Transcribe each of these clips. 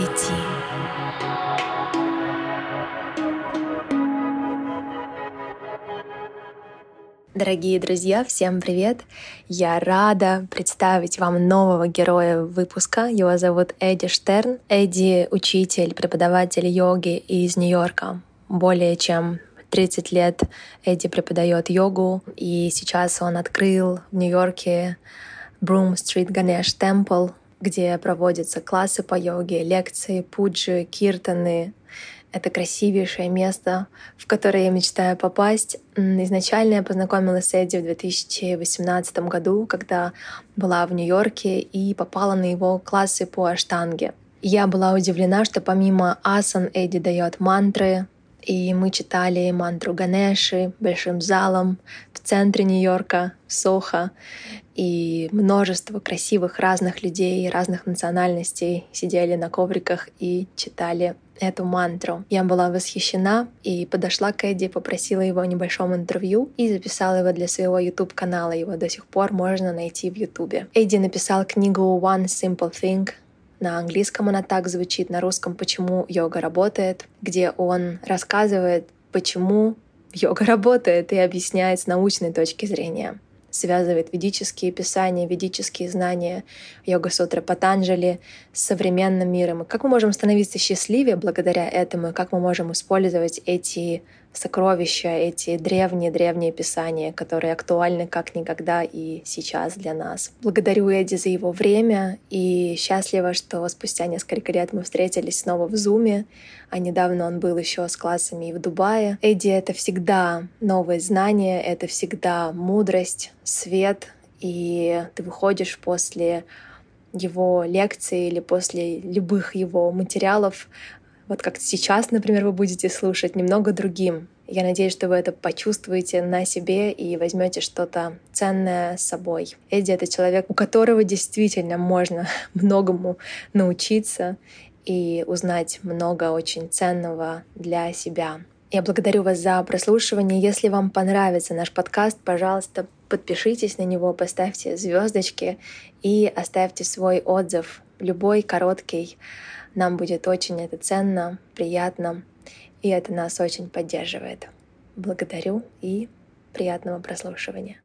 Свети. Дорогие друзья, всем привет! Я рада представить вам нового героя выпуска. Его зовут Эдди Штерн. Эдди — учитель, преподаватель йоги из Нью-Йорка. Более чем 30 лет Эдди преподает йогу, и сейчас он открыл в Нью-Йорке Broom Street Ganesh Temple, где проводятся классы по йоге, лекции, пуджи, киртаны, это красивейшее место, в которое я мечтаю попасть. Изначально я познакомилась с Эдди в 2018 году, когда была в Нью-Йорке и попала на его классы по аштанге. Я была удивлена, что помимо асан Эдди дает мантры, и мы читали мантру Ганеши большим залом в центре Нью-Йорка, в Сохо. И множество красивых разных людей, разных национальностей сидели на ковриках и читали эту мантру. Я была восхищена и подошла к Эдди, попросила его о небольшом интервью и записала его для своего YouTube-канала. Его до сих пор можно найти в YouTube. Эдди написал книгу One Simple Thing, на английском она так звучит, на русском «Почему йога работает», где он рассказывает, почему йога работает и объясняет с научной точки зрения связывает ведические писания, ведические знания йога-сутры Патанджали с современным миром. Как мы можем становиться счастливее благодаря этому, и как мы можем использовать эти сокровища, эти древние-древние писания, которые актуальны как никогда и сейчас для нас. Благодарю Эдди за его время и счастлива, что спустя несколько лет мы встретились снова в Зуме, а недавно он был еще с классами и в Дубае. Эдди — это всегда новые знания, это всегда мудрость, свет, и ты выходишь после его лекции или после любых его материалов вот как сейчас, например, вы будете слушать, немного другим. Я надеюсь, что вы это почувствуете на себе и возьмете что-то ценное с собой. Эдди — это человек, у которого действительно можно многому научиться и узнать много очень ценного для себя. Я благодарю вас за прослушивание. Если вам понравится наш подкаст, пожалуйста, подпишитесь на него, поставьте звездочки и оставьте свой отзыв, любой короткий. Нам будет очень это ценно, приятно, и это нас очень поддерживает. Благодарю и приятного прослушивания.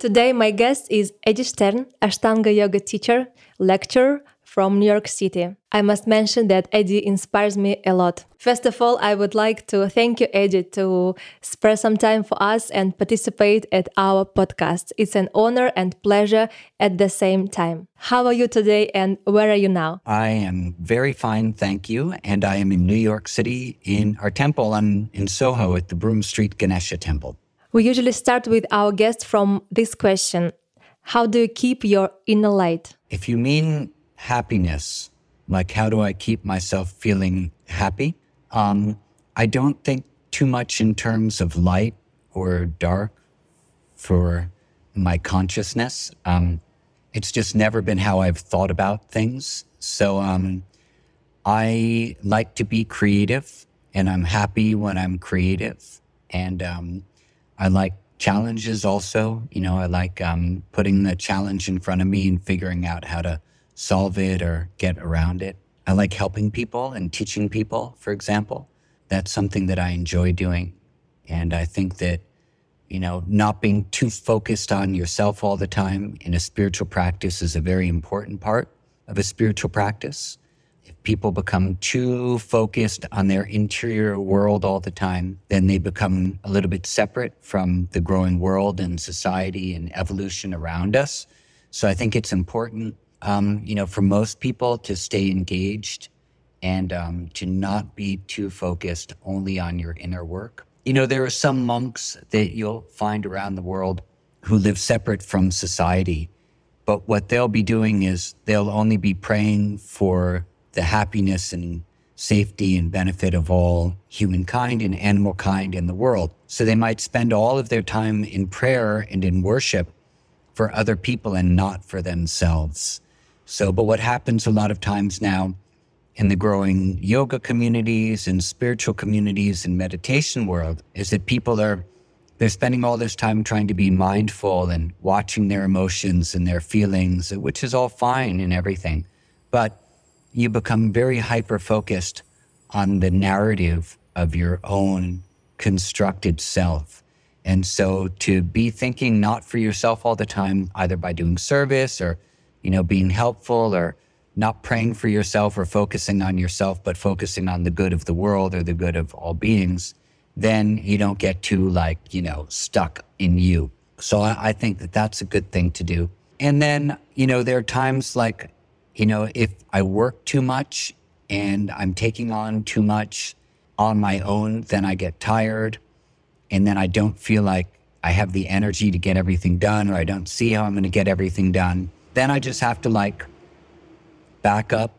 Today my guest is Eddie Stern, Ashtanga yoga teacher, lecturer, from New York City. I must mention that Eddie inspires me a lot. First of all, I would like to thank you, Eddie, to spare some time for us and participate at our podcast. It's an honor and pleasure at the same time. How are you today and where are you now? I am very fine, thank you. And I am in New York City in our temple. I'm in Soho at the Broome Street Ganesha Temple. We usually start with our guest from this question How do you keep your inner light? If you mean happiness, like how do I keep myself feeling happy? Um, I don't think too much in terms of light or dark for my consciousness. Um, it's just never been how I've thought about things. So um, I like to be creative, and I'm happy when I'm creative. And um, I like challenges also. You know, I like um, putting the challenge in front of me and figuring out how to solve it or get around it. I like helping people and teaching people, for example. That's something that I enjoy doing. And I think that, you know, not being too focused on yourself all the time in a spiritual practice is a very important part of a spiritual practice. If people become too focused on their interior world all the time, then they become a little bit separate from the growing world and society and evolution around us. So I think it's important um, you know, for most people to stay engaged and um, to not be too focused only on your inner work. You know, there are some monks that you'll find around the world who live separate from society, but what they'll be doing is they'll only be praying for the happiness and safety and benefit of all humankind and animal kind in the world. So they might spend all of their time in prayer and in worship for other people and not for themselves. So, but what happens a lot of times now in the growing yoga communities and spiritual communities and meditation world is that people are they're spending all this time trying to be mindful and watching their emotions and their feelings, which is all fine and everything. But you become very hyper focused on the narrative of your own constructed self. And so to be thinking not for yourself all the time, either by doing service or, you know, being helpful or not praying for yourself or focusing on yourself, but focusing on the good of the world or the good of all beings, then you don't get too like, you know, stuck in you. So I, I think that that's a good thing to do. And then, you know, there are times like, you know, if I work too much and I'm taking on too much on my own, then I get tired. And then I don't feel like I have the energy to get everything done, or I don't see how I'm going to get everything done. Then I just have to like back up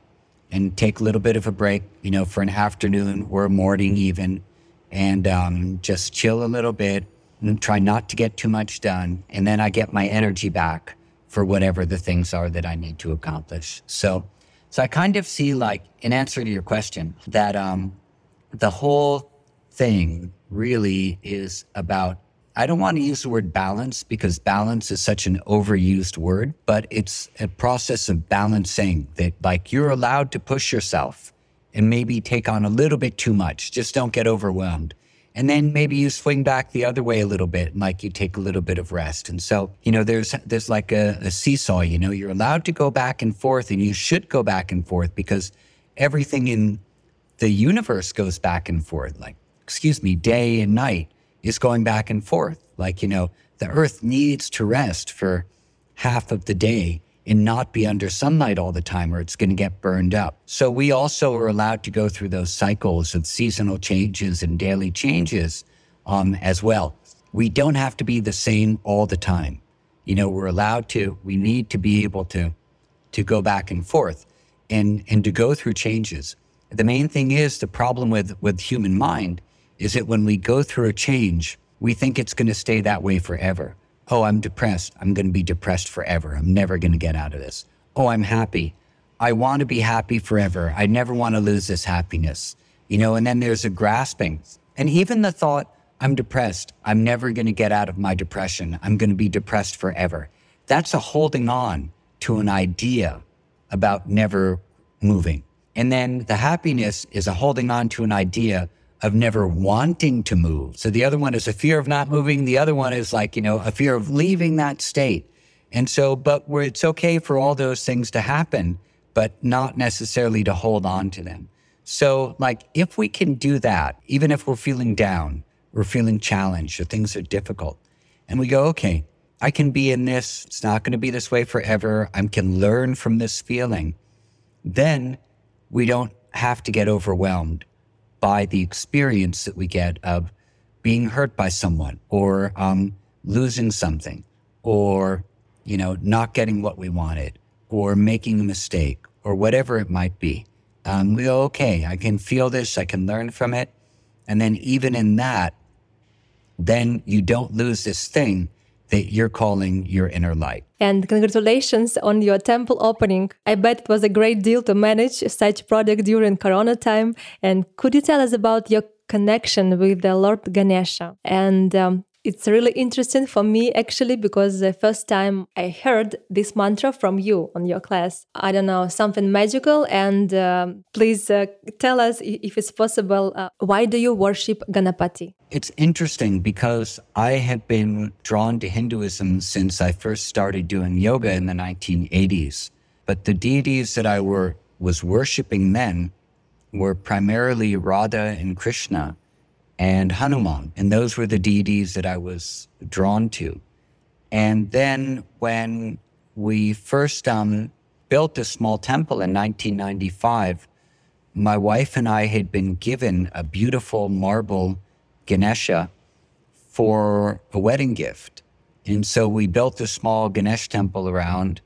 and take a little bit of a break, you know, for an afternoon or a morning even, and um, just chill a little bit and try not to get too much done. And then I get my energy back for whatever the things are that I need to accomplish. So, so I kind of see like in answer to your question that um, the whole thing really is about I don't want to use the word balance because balance is such an overused word, but it's a process of balancing that like you're allowed to push yourself and maybe take on a little bit too much. Just don't get overwhelmed. And then maybe you swing back the other way a little bit and like you take a little bit of rest. And so, you know, there's there's like a, a seesaw, you know, you're allowed to go back and forth and you should go back and forth because everything in the universe goes back and forth. Like, excuse me, day and night is going back and forth. Like, you know, the earth needs to rest for half of the day and not be under sunlight all the time or it's going to get burned up. So we also are allowed to go through those cycles of seasonal changes and daily changes um, as well. We don't have to be the same all the time. You know, we're allowed to, we need to be able to, to go back and forth and, and to go through changes. The main thing is the problem with, with human mind is that when we go through a change, we think it's going to stay that way forever. Oh, I'm depressed. I'm going to be depressed forever. I'm never going to get out of this. Oh, I'm happy. I want to be happy forever. I never want to lose this happiness. You know, and then there's a grasping. And even the thought, I'm depressed. I'm never going to get out of my depression. I'm going to be depressed forever. That's a holding on to an idea about never moving. And then the happiness is a holding on to an idea of never wanting to move. So the other one is a fear of not moving. The other one is like, you know, a fear of leaving that state. And so, but where it's okay for all those things to happen, but not necessarily to hold on to them. So like, if we can do that, even if we're feeling down, we're feeling challenged or things are difficult and we go, okay, I can be in this. It's not going to be this way forever. I can learn from this feeling. Then we don't have to get overwhelmed by the experience that we get of being hurt by someone or um, losing something or, you know, not getting what we wanted or making a mistake or whatever it might be. Um, we go, okay, I can feel this, I can learn from it. And then even in that, then you don't lose this thing that you're calling your inner light. And congratulations on your temple opening. I bet it was a great deal to manage such project during Corona time. And could you tell us about your connection with the Lord Ganesha and um, it's really interesting for me actually because the first time I heard this mantra from you on your class, I don't know, something magical. And uh, please uh, tell us if it's possible, uh, why do you worship Ganapati? It's interesting because I have been drawn to Hinduism since I first started doing yoga in the 1980s. But the deities that I were was worshiping then were primarily Radha and Krishna and Hanuman. And those were the deities that I was drawn to. And then when we first um, built a small temple in 1995, my wife and I had been given a beautiful marble Ganesha for a wedding gift. And so we built a small Ganesh temple around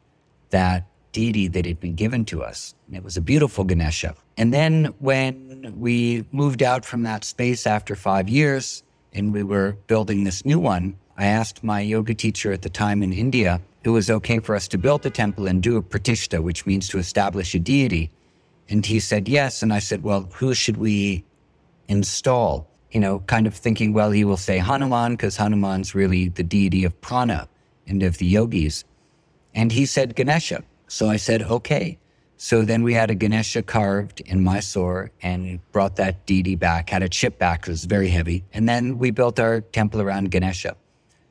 that deity that had been given to us. And it was a beautiful Ganesha. And then when we moved out from that space after five years and we were building this new one, I asked my yoga teacher at the time in India it was okay for us to build a temple and do a pratishta, which means to establish a deity. And he said yes. And I said, well, who should we install? You know, kind of thinking, well, he will say Hanuman because Hanuman's really the deity of prana and of the yogis. And he said Ganesha. So I said, okay. So then we had a Ganesha carved in Mysore and brought that deity back, had it shipped back it was very heavy. And then we built our temple around Ganesha.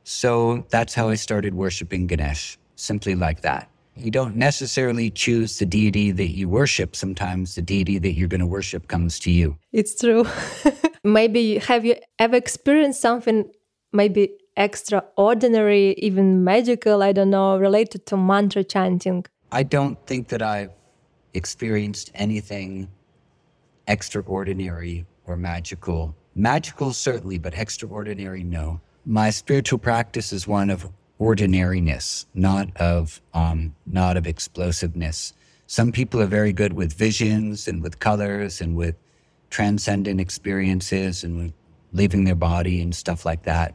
So that's how I started worshiping Ganesh, simply like that. You don't necessarily choose the deity that you worship. Sometimes the deity that you're going to worship comes to you. It's true. maybe have you ever experienced something maybe extraordinary, even magical, I don't know, related to mantra chanting? I don't think that I've experienced anything extraordinary or magical. Magical, certainly, but extraordinary, no. My spiritual practice is one of ordinariness, not of um, not of explosiveness. Some people are very good with visions and with colors and with transcendent experiences and with leaving their body and stuff like that.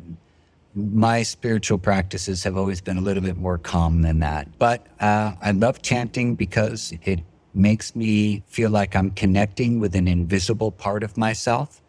My spiritual practices have always been a little bit more calm than that. But uh, I love chanting because it makes me feel like I'm connecting with an invisible part of myself.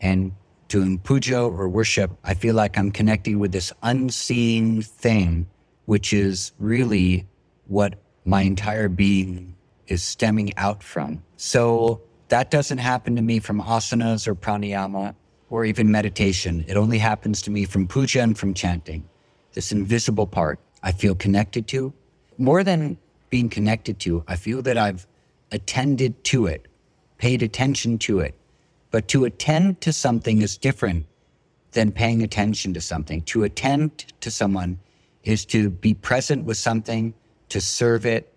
And doing puja or worship, I feel like I'm connecting with this unseen thing, which is really what my entire being is stemming out from. So that doesn't happen to me from asanas or pranayama or even meditation. It only happens to me from puja and from chanting. This invisible part I feel connected to. More than being connected to, I feel that I've attended to it, paid attention to it. But to attend to something is different than paying attention to something. To attend to someone is to be present with something, to serve it,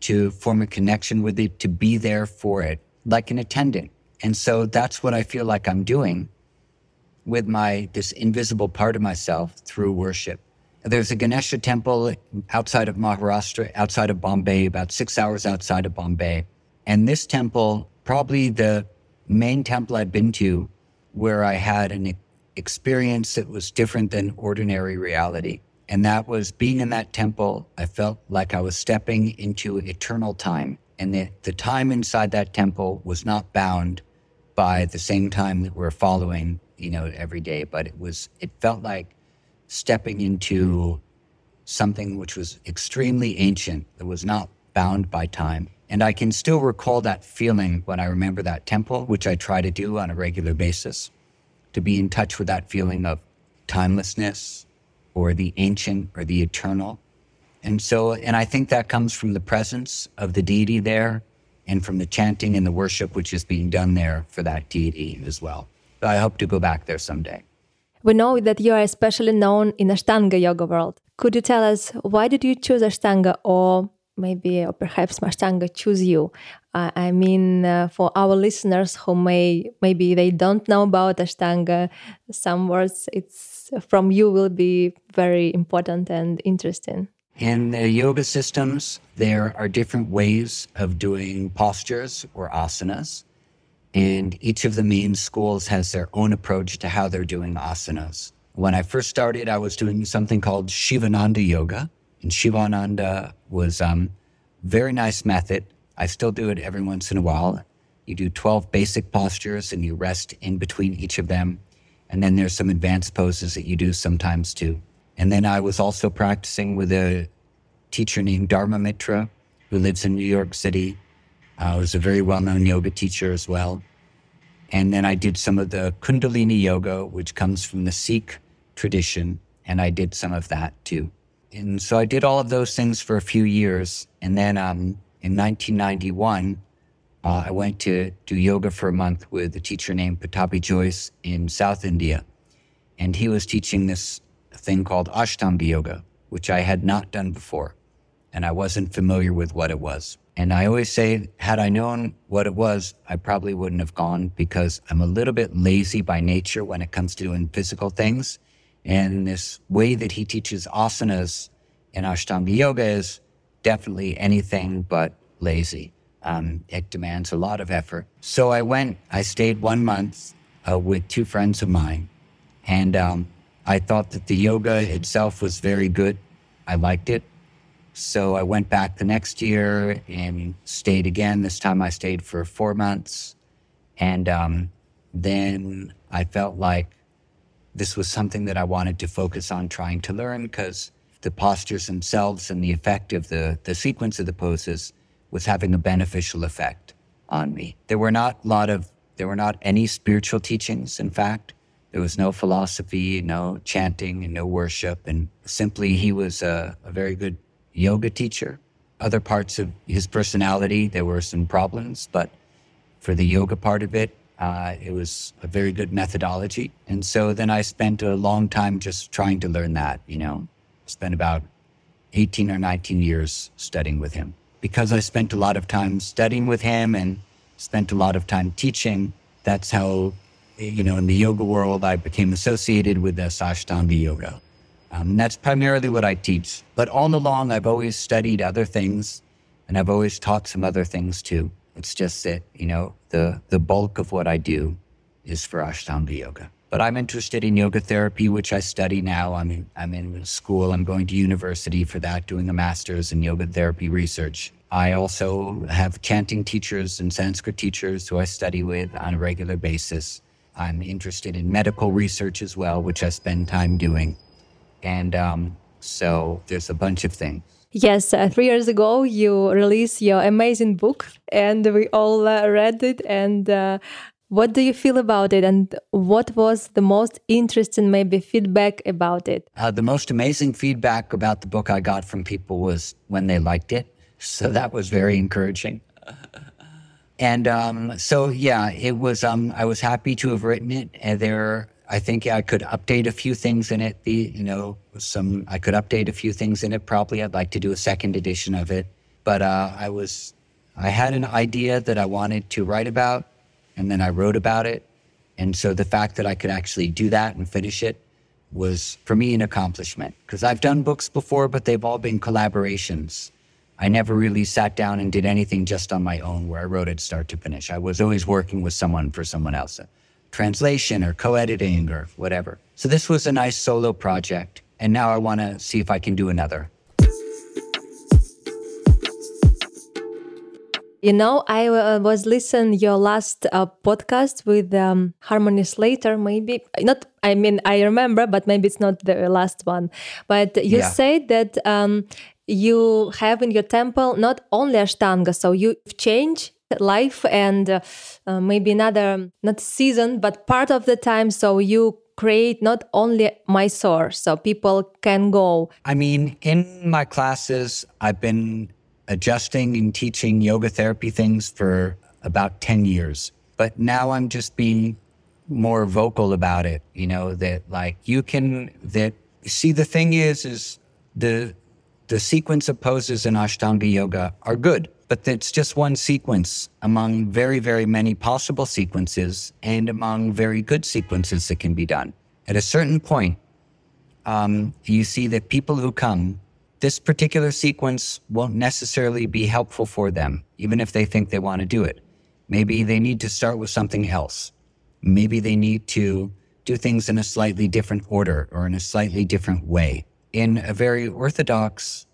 to form a connection with it, to be there for it, like an attendant. And so that's what I feel like I'm doing with my this invisible part of myself through worship. There's a Ganesha temple outside of Maharashtra, outside of Bombay, about six hours outside of Bombay. And this temple, probably the main temple I've been to where I had an experience that was different than ordinary reality. And that was being in that temple, I felt like I was stepping into eternal time. And the, the time inside that temple was not bound by the same time that we're following, you know, every day, but it was, it felt like stepping into something which was extremely ancient, that was not bound by time. And I can still recall that feeling when I remember that temple, which I try to do on a regular basis, to be in touch with that feeling of timelessness or the ancient or the eternal. And so, and I think that comes from the presence of the deity there and from the chanting and the worship which is being done there for that deity as well. So I hope to go back there someday. We know that you are especially known in Ashtanga yoga world. Could you tell us why did you choose Ashtanga or maybe or perhaps Mashtanga choose you. Uh, I mean, uh, for our listeners who may maybe they don't know about Ashtanga, some words it's from you will be very important and interesting. In the yoga systems, there are different ways of doing postures or asanas. And each of the main schools has their own approach to how they're doing asanas. When I first started, I was doing something called Shivananda Yoga, and Shivananda was um, very nice method. I still do it every once in a while. You do 12 basic postures and you rest in between each of them. And then there's some advanced poses that you do sometimes too. And then I was also practicing with a teacher named Dharma Mitra, who lives in New York City. Uh, was a very well known yoga teacher as well. And then I did some of the Kundalini yoga, which comes from the Sikh tradition. And I did some of that too. And so I did all of those things for a few years. And then um, in 1991, uh, I went to do yoga for a month with a teacher named Pattabhi Jois in South India. And he was teaching this thing called Ashtanga Yoga, which I had not done before. And I wasn't familiar with what it was. And I always say, had I known what it was, I probably wouldn't have gone because I'm a little bit lazy by nature when it comes to doing physical things. And this way that he teaches asanas in Ashtanga Yoga is definitely anything but lazy. Um, it demands a lot of effort. So I went, I stayed one month uh, with two friends of mine, and um, I thought that the yoga itself was very good. I liked it. So I went back the next year and stayed again. This time I stayed for four months. And um, then I felt like this was something that I wanted to focus on trying to learn because the postures themselves and the effect of the, the sequence of the poses was having a beneficial effect on me. There were not a lot of, there were not any spiritual teachings, in fact. There was no philosophy, no chanting, and no worship. And simply, he was a, a very good yoga teacher. Other parts of his personality, there were some problems, but for the yoga part of it, uh, it was a very good methodology. And so then I spent a long time just trying to learn that, you know, spent about 18 or 19 years studying with him. Because I spent a lot of time studying with him and spent a lot of time teaching, that's how, you know, in the yoga world, I became associated with the Ashtanga Yoga. Um, that's primarily what I teach. But all along, I've always studied other things and I've always taught some other things too. It's just that, you know, the, the bulk of what I do is for Ashtanga Yoga. But I'm interested in yoga therapy, which I study now. I'm in, I'm in school. I'm going to university for that, doing a master's in yoga therapy research. I also have chanting teachers and Sanskrit teachers who I study with on a regular basis. I'm interested in medical research as well, which I spend time doing. And um, so there's a bunch of things. Yes, uh, three years ago you released your amazing book, and we all uh, read it. And uh, what do you feel about it? And what was the most interesting, maybe, feedback about it? Uh, the most amazing feedback about the book I got from people was when they liked it. So that was very encouraging. And um, so, yeah, it was. Um, I was happy to have written it. And there, I think I could update a few things in it. The, you know, some I could update a few things in it. Probably, I'd like to do a second edition of it. But uh, I was, I had an idea that I wanted to write about, and then I wrote about it. And so the fact that I could actually do that and finish it was for me an accomplishment because I've done books before, but they've all been collaborations. I never really sat down and did anything just on my own where I wrote it start to finish. I was always working with someone for someone else, translation or co editing or whatever. So this was a nice solo project. And now I want to see if I can do another. You know, I uh, was listening your last uh, podcast with um, Harmony Slater. Maybe not. I mean, I remember, but maybe it's not the last one. But you yeah. said that um, you have in your temple not only Ashtanga, so you change life and uh, uh, maybe another not season, but part of the time. So you create not only Mysore, so people can go. I mean, in my classes, I've been adjusting and teaching yoga therapy things for about 10 years. But now I'm just being more vocal about it, you know, that like you can, that, see, the thing is, is the, the sequence of poses in Ashtanga yoga are good, but it's just one sequence among very, very many possible sequences and among very good sequences that can be done. At a certain point, um, you see that people who come this particular sequence won't necessarily be helpful for them, even if they think they want to do it. Maybe they need to start with something else. Maybe they need to do things in a slightly different order or in a slightly different way. In a very orthodox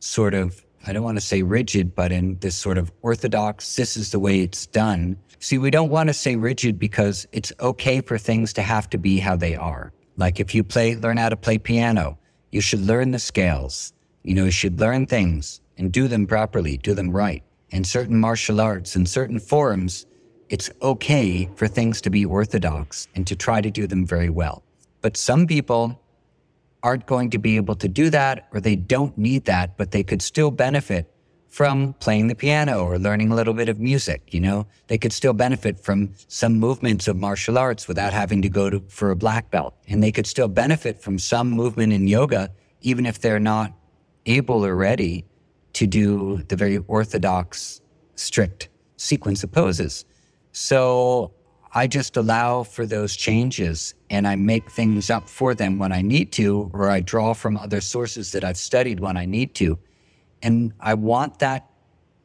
sort of, I don't want to say rigid, but in this sort of orthodox, this is the way it's done. See, we don't want to say rigid because it's okay for things to have to be how they are. Like if you play, learn how to play piano, you should learn the scales. You know, you should learn things and do them properly, do them right. In certain martial arts and certain forms, it's okay for things to be orthodox and to try to do them very well. But some people aren't going to be able to do that or they don't need that, but they could still benefit from playing the piano or learning a little bit of music. You know, they could still benefit from some movements of martial arts without having to go to, for a black belt. And they could still benefit from some movement in yoga, even if they're not able or ready to do the very orthodox, strict sequence of poses. So I just allow for those changes and I make things up for them when I need to, or I draw from other sources that I've studied when I need to. And I want that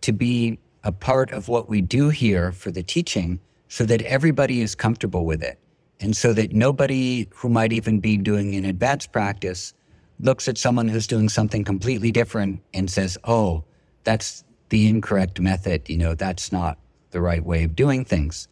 to be a part of what we do here for the teaching so that everybody is comfortable with it. And so that nobody who might even be doing an advanced practice looks at someone who's doing something completely different and says, oh, that's the incorrect method. You know, that's not the right way of doing things.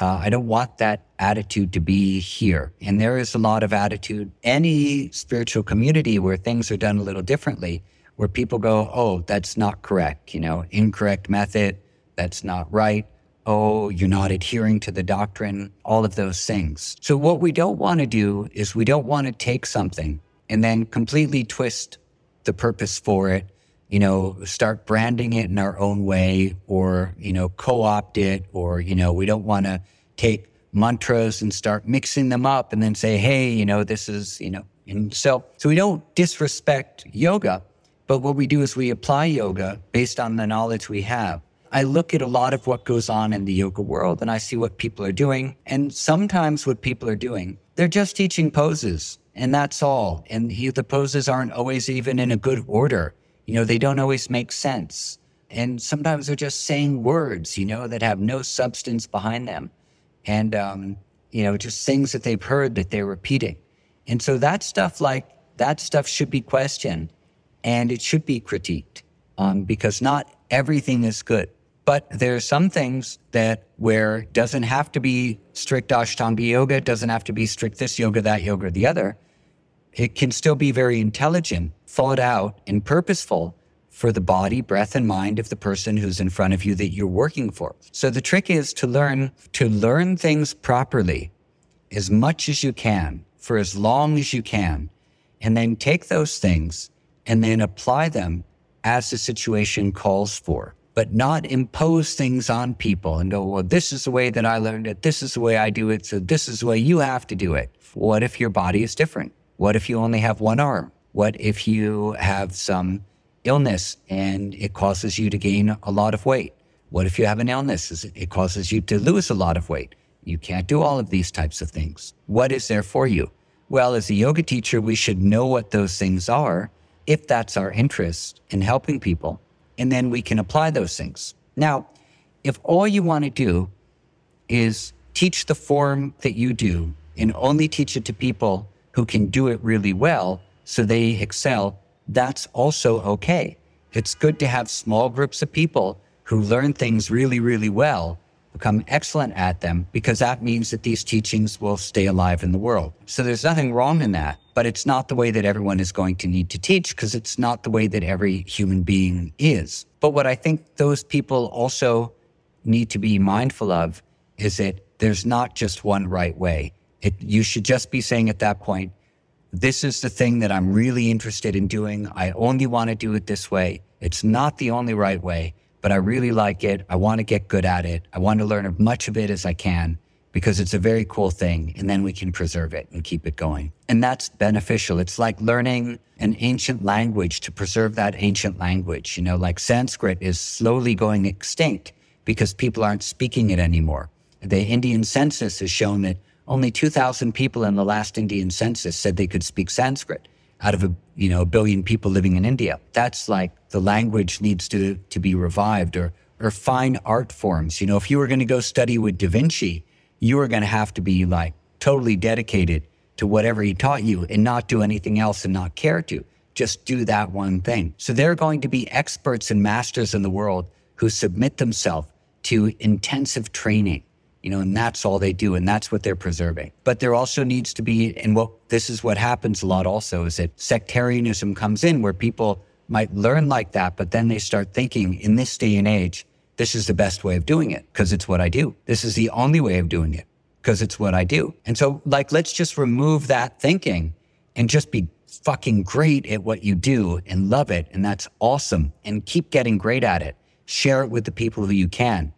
Uh, I don't want that attitude to be here. And there is a lot of attitude, any spiritual community where things are done a little differently, where people go, oh, that's not correct, you know, incorrect method, that's not right. Oh, you're not adhering to the doctrine, all of those things. So, what we don't want to do is we don't want to take something and then completely twist the purpose for it you know, start branding it in our own way or, you know, co opt it or, you know, we don't want to take mantras and start mixing them up and then say, hey, you know, this is, you know, and so, so we don't disrespect yoga, but what we do is we apply yoga based on the knowledge we have. I look at a lot of what goes on in the yoga world and I see what people are doing. And sometimes what people are doing, they're just teaching poses and that's all. And he, the poses aren't always even in a good order. You know, they don't always make sense. And sometimes they're just saying words, you know, that have no substance behind them. And, um, you know, just things that they've heard that they're repeating. And so that stuff, like, that stuff should be questioned and it should be critiqued um, because not everything is good. But there are some things that where doesn't have to be strict Ashtanga yoga, doesn't have to be strict this yoga, that yoga, the other. It can still be very intelligent thought out and purposeful for the body, breath, and mind of the person who's in front of you that you're working for. So the trick is to learn to learn things properly as much as you can for as long as you can, and then take those things and then apply them as the situation calls for, but not impose things on people and go, well, this is the way that I learned it. This is the way I do it. So this is the way you have to do it. What if your body is different? What if you only have one arm? What if you have some illness and it causes you to gain a lot of weight? What if you have an illness? It causes you to lose a lot of weight. You can't do all of these types of things. What is there for you? Well, as a yoga teacher, we should know what those things are if that's our interest in helping people. And then we can apply those things. Now, if all you want to do is teach the form that you do and only teach it to people who can do it really well, so they excel, that's also okay. It's good to have small groups of people who learn things really, really well, become excellent at them, because that means that these teachings will stay alive in the world. So there's nothing wrong in that, but it's not the way that everyone is going to need to teach because it's not the way that every human being is. But what I think those people also need to be mindful of is that there's not just one right way. It, you should just be saying at that point, this is the thing that I'm really interested in doing. I only want to do it this way. It's not the only right way, but I really like it. I want to get good at it. I want to learn as much of it as I can because it's a very cool thing. And then we can preserve it and keep it going. And that's beneficial. It's like learning an ancient language to preserve that ancient language. You know, like Sanskrit is slowly going extinct because people aren't speaking it anymore. The Indian census has shown that only 2,000 people in the last Indian census said they could speak Sanskrit out of a you know a billion people living in India. That's like the language needs to to be revived or or fine art forms. You know, if you were going to go study with Da Vinci, you were going to have to be like totally dedicated to whatever he taught you and not do anything else and not care to. Just do that one thing. So there are going to be experts and masters in the world who submit themselves to intensive training you know, and that's all they do. And that's what they're preserving. But there also needs to be, and what this is what happens a lot also is that sectarianism comes in where people might learn like that, but then they start thinking in this day and age, this is the best way of doing it because it's what I do. This is the only way of doing it because it's what I do. And so like, let's just remove that thinking and just be fucking great at what you do and love it. And that's awesome. And keep getting great at it. Share it with the people who you can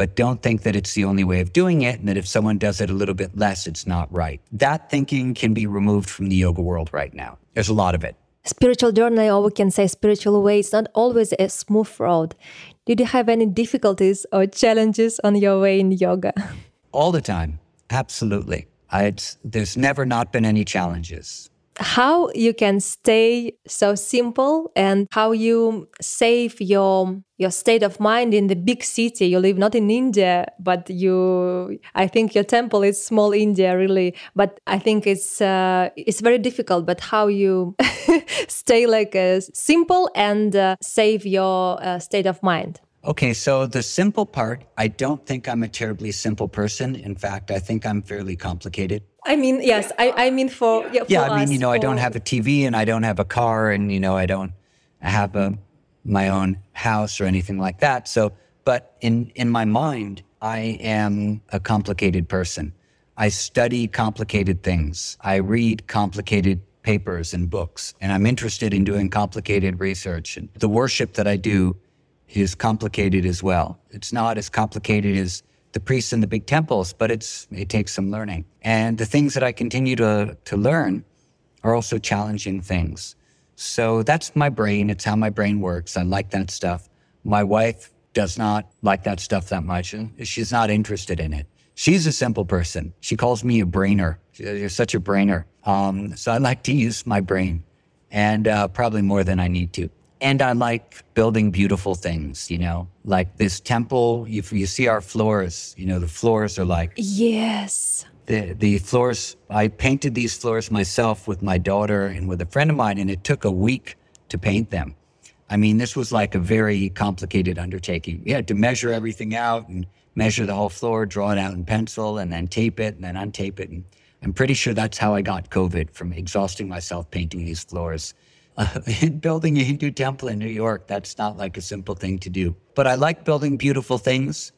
but don't think that it's the only way of doing it and that if someone does it a little bit less, it's not right. That thinking can be removed from the yoga world right now. There's a lot of it. Spiritual journey, or we can say spiritual way, it's not always a smooth road. Did you have any difficulties or challenges on your way in yoga? All the time. Absolutely. I, there's never not been any challenges how you can stay so simple and how you save your your state of mind in the big city you live not in india but you i think your temple is small india really but i think it's uh, it's very difficult but how you stay like uh, simple and uh, save your uh, state of mind Okay, so the simple part, I don't think I'm a terribly simple person. In fact, I think I'm fairly complicated. I mean, yes, I, I mean for yeah, for yeah I mean, us, you know, I don't have a TV and I don't have a car and you know, I don't have a my own house or anything like that. So, but in in my mind, I am a complicated person. I study complicated things. I read complicated papers and books, and I'm interested in doing complicated research. And the worship that I do is complicated as well. It's not as complicated as the priests in the big temples, but it's it takes some learning. And the things that I continue to to learn are also challenging things. So that's my brain. It's how my brain works. I like that stuff. My wife does not like that stuff that much. She's not interested in it. She's a simple person. She calls me a brainer. She- You're such a brainer. Um, so I like to use my brain and uh, probably more than I need to. And I like building beautiful things, you know, like this temple. If you see our floors, you know, the floors are like Yes. the the floors I painted these floors myself with my daughter and with a friend of mine and it took a week to paint them. I mean, this was like a very complicated undertaking. We had to measure everything out and measure the whole floor, draw it out in pencil and then tape it and then untape it. And I'm pretty sure that's how I got COVID from exhausting myself painting these floors. Building a Hindu temple in New York, that's not like a simple thing to do. But I like building beautiful things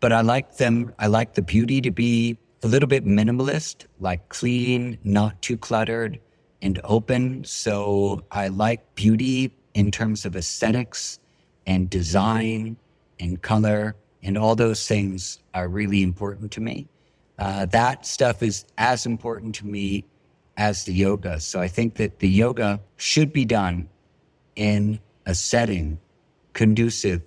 but I like them. I like the beauty to be a little bit minimalist, like clean, not too cluttered, and open. So I like beauty in terms of aesthetics and design and color, and all those things are really important to me. Uh, that stuff is as important to me as the yoga. So I think that the yoga should be done in a setting conducive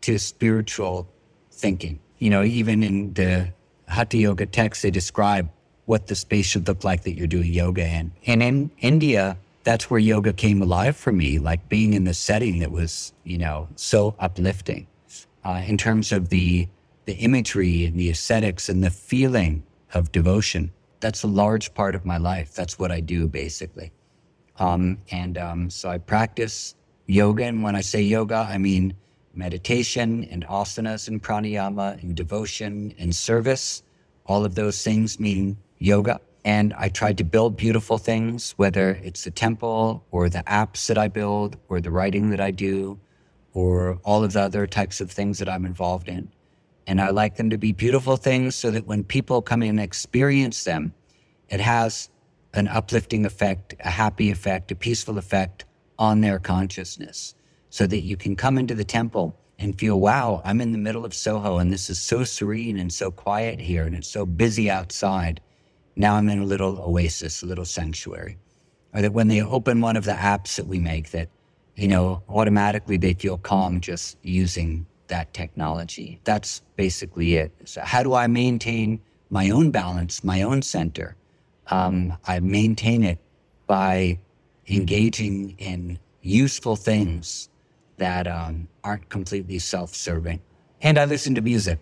to spiritual thinking. You know, even in the Hatha Yoga text, they describe what the space should look like that you're doing yoga in. And in India, that's where yoga came alive for me, like being in the setting that was, you know, so uplifting uh, in terms of the the imagery and the aesthetics and the feeling of devotion. That's a large part of my life. That's what I do basically. Um, and um, so I practice yoga. And when I say yoga, I mean meditation and asanas and pranayama and devotion and service. All of those things mean yoga. And I try to build beautiful things, whether it's the temple or the apps that I build or the writing that I do or all of the other types of things that I'm involved in. And I like them to be beautiful things so that when people come in and experience them, it has an uplifting effect, a happy effect, a peaceful effect on their consciousness. So that you can come into the temple and feel, wow, I'm in the middle of Soho and this is so serene and so quiet here and it's so busy outside. Now I'm in a little oasis, a little sanctuary. Or that when they open one of the apps that we make, that, you know, automatically they feel calm just using that technology. That's basically it. So, how do I maintain my own balance, my own center? Um, I maintain it by engaging in useful things that um, aren't completely self serving. And I listen to music,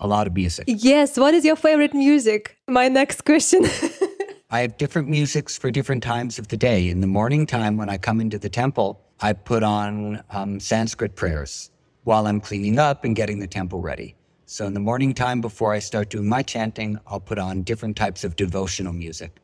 a lot of music. Yes. What is your favorite music? My next question. I have different musics for different times of the day. In the morning time, when I come into the temple, I put on um, Sanskrit prayers while I'm cleaning up and getting the temple ready. So in the morning time, before I start doing my chanting, I'll put on different types of devotional music.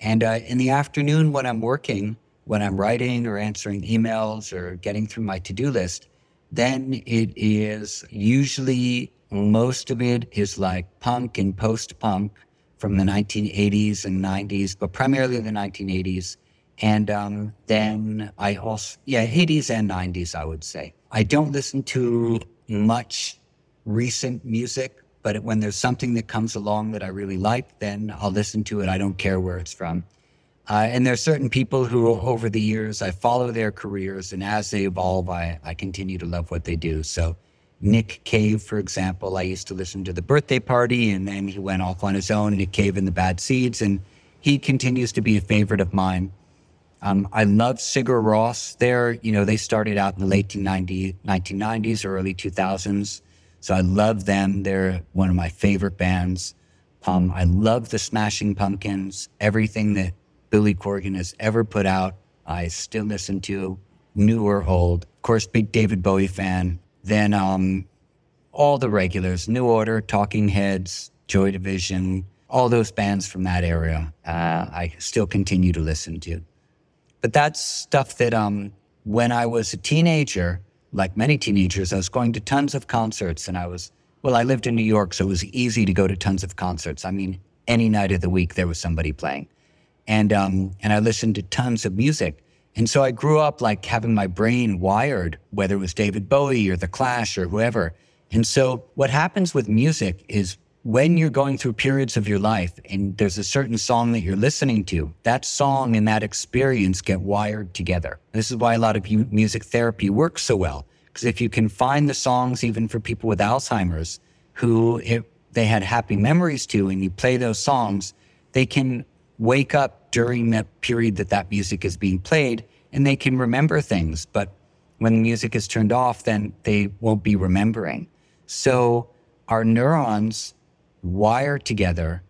And uh, in the afternoon, when I'm working, when I'm writing or answering emails or getting through my to do list, then it is usually most of it is like punk and post punk from the 1980s and 90s, but primarily the 1980s. And um, then I also, yeah, 80s and 90s, I would say. I don't listen to much recent music, but when there's something that comes along that I really like, then I'll listen to it. I don't care where it's from. Uh, and there are certain people who, over the years, I follow their careers, and as they evolve, I, I continue to love what they do. So, Nick Cave, for example, I used to listen to the birthday party, and then he went off on his own, Nick Cave and the Bad Seeds, and he continues to be a favorite of mine. Um, I love Sigur Rós. There, you know, they started out in the late 90, 1990s or early 2000s. So I love them. They're one of my favorite bands. Um, I love the Smashing Pumpkins. Everything that Billy Corgan has ever put out, I still listen to, new or old. Of course, big David Bowie fan. then um, all the regulars, New Order, Talking Heads, Joy Division, all those bands from that area, uh, I still continue to listen to. But that's stuff that um, when I was a teenager, like many teenagers, I was going to tons of concerts and I was, well, I lived in New York, so it was easy to go to tons of concerts. I mean, any night of the week, there was somebody playing. And, um, and I listened to tons of music. And so I grew up like having my brain wired, whether it was David Bowie or The Clash or whoever. And so what happens with music is when you're going through periods of your life and there's a certain song that you're listening to, that song and that experience get wired together. This is why a lot of music therapy works so well. Because if you can find the songs, even for people with Alzheimer's, who it, they had happy memories to, and you play those songs, they can wake up during that period that that music is being played and they can remember things. But when the music is turned off, then they won't be remembering. So our neurons wire together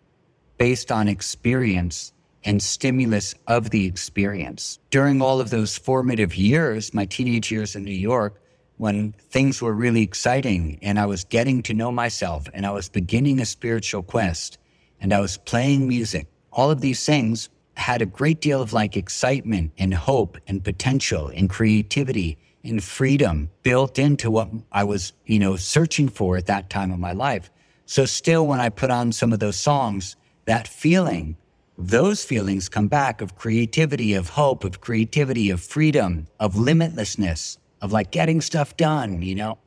based on experience and stimulus of the experience. During all of those formative years, my teenage years in New York, when things were really exciting and I was getting to know myself and I was beginning a spiritual quest and I was playing music all of these things had a great deal of like excitement and hope and potential and creativity and freedom built into what I was, you know, searching for at that time of my life. So still when I put on some of those songs, that feeling, those feelings come back of creativity, of hope, of creativity, of freedom, of limitlessness, of like getting stuff done, you know?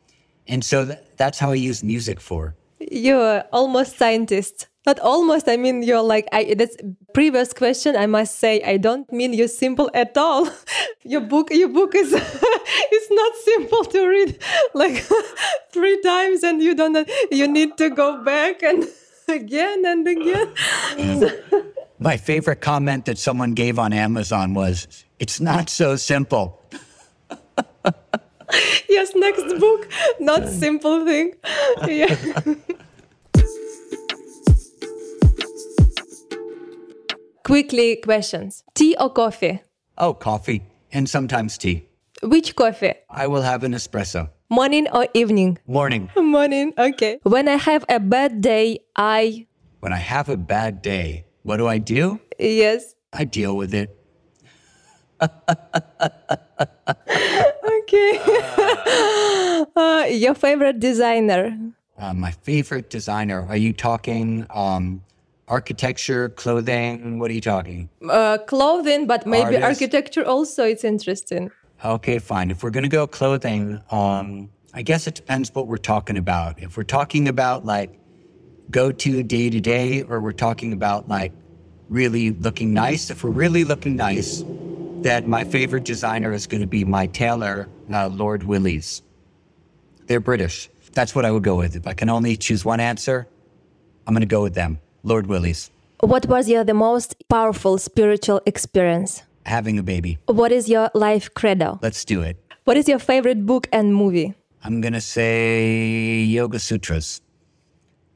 And so th- that's how I use music for. You're almost scientist not almost i mean you're like I, that's previous question i must say i don't mean you're simple at all. Your book your book is it's not simple to read like three times and you don't you need to go back and again and again. My favorite comment that someone gave on amazon was it's not so simple. Yes next book not simple thing. Yeah Quickly, questions. Tea or coffee? Oh, coffee and sometimes tea. Which coffee? I will have an espresso. Morning or evening? Morning. Morning, okay. When I have a bad day, I. When I have a bad day, what do I do? Yes. I deal with it. okay. uh, your favorite designer? Uh, my favorite designer. Are you talking um, architecture, clothing? What are you talking? Uh, clothing, but maybe Artist. architecture also. It's interesting. Okay, fine. If we're going to go clothing, um, I guess it depends what we're talking about. If we're talking about like go to day to day, or we're talking about like really looking nice, if we're really looking nice, then my favorite designer is going to be my tailor, uh, Lord Willy's. They're British. That's what I would go with. If I can only choose one answer, I'm going to go with them. Lord Willy's. What was your the most powerful spiritual experience? Having a baby. What is your life credo? Let's do it. What is your favorite book and movie? I'm going to say Yoga Sutras.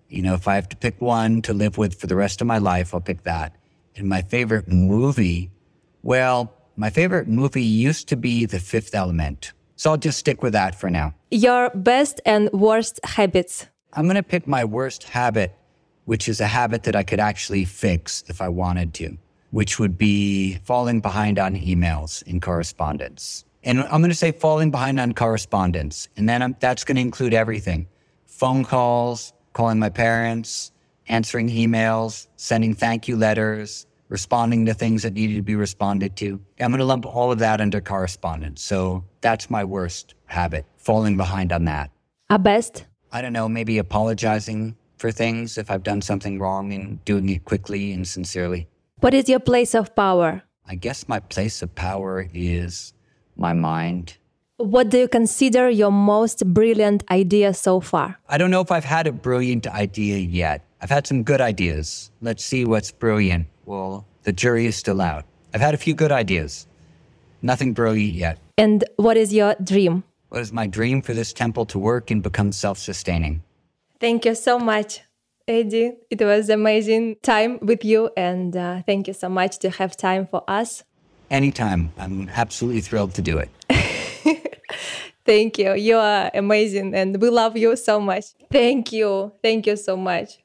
You know, if I have to pick one to live with for the rest of my life, I'll pick that. And my favorite movie, well, my favorite movie used to be The Fifth Element. So I'll just stick with that for now. Your best and worst habits. I'm going to pick my worst habit which is a habit that I could actually fix if I wanted to, which would be falling behind on emails in correspondence. And I'm going to say falling behind on correspondence. And then I'm, that's going to include everything phone calls, calling my parents, answering emails, sending thank you letters, responding to things that needed to be responded to. I'm going to lump all of that under correspondence. So that's my worst habit, falling behind on that. A best? I don't know, maybe apologizing for things if I've done something wrong and doing it quickly and sincerely. What is your place of power? I guess my place of power is my mind. What do you consider your most brilliant idea so far? I don't know if I've had a brilliant idea yet. I've had some good ideas. Let's see what's brilliant. Well, the jury is still out. I've had a few good ideas. Nothing brilliant yet. And what is your dream? What is my dream for this temple to work and become self sustaining? Thank you so much, Eddie. It was amazing time with you, and uh, thank you so much to have time for us. Anytime. I'm absolutely thrilled to do it. Thank you. You are amazing and we love you so much. Thank you. Thank you so much.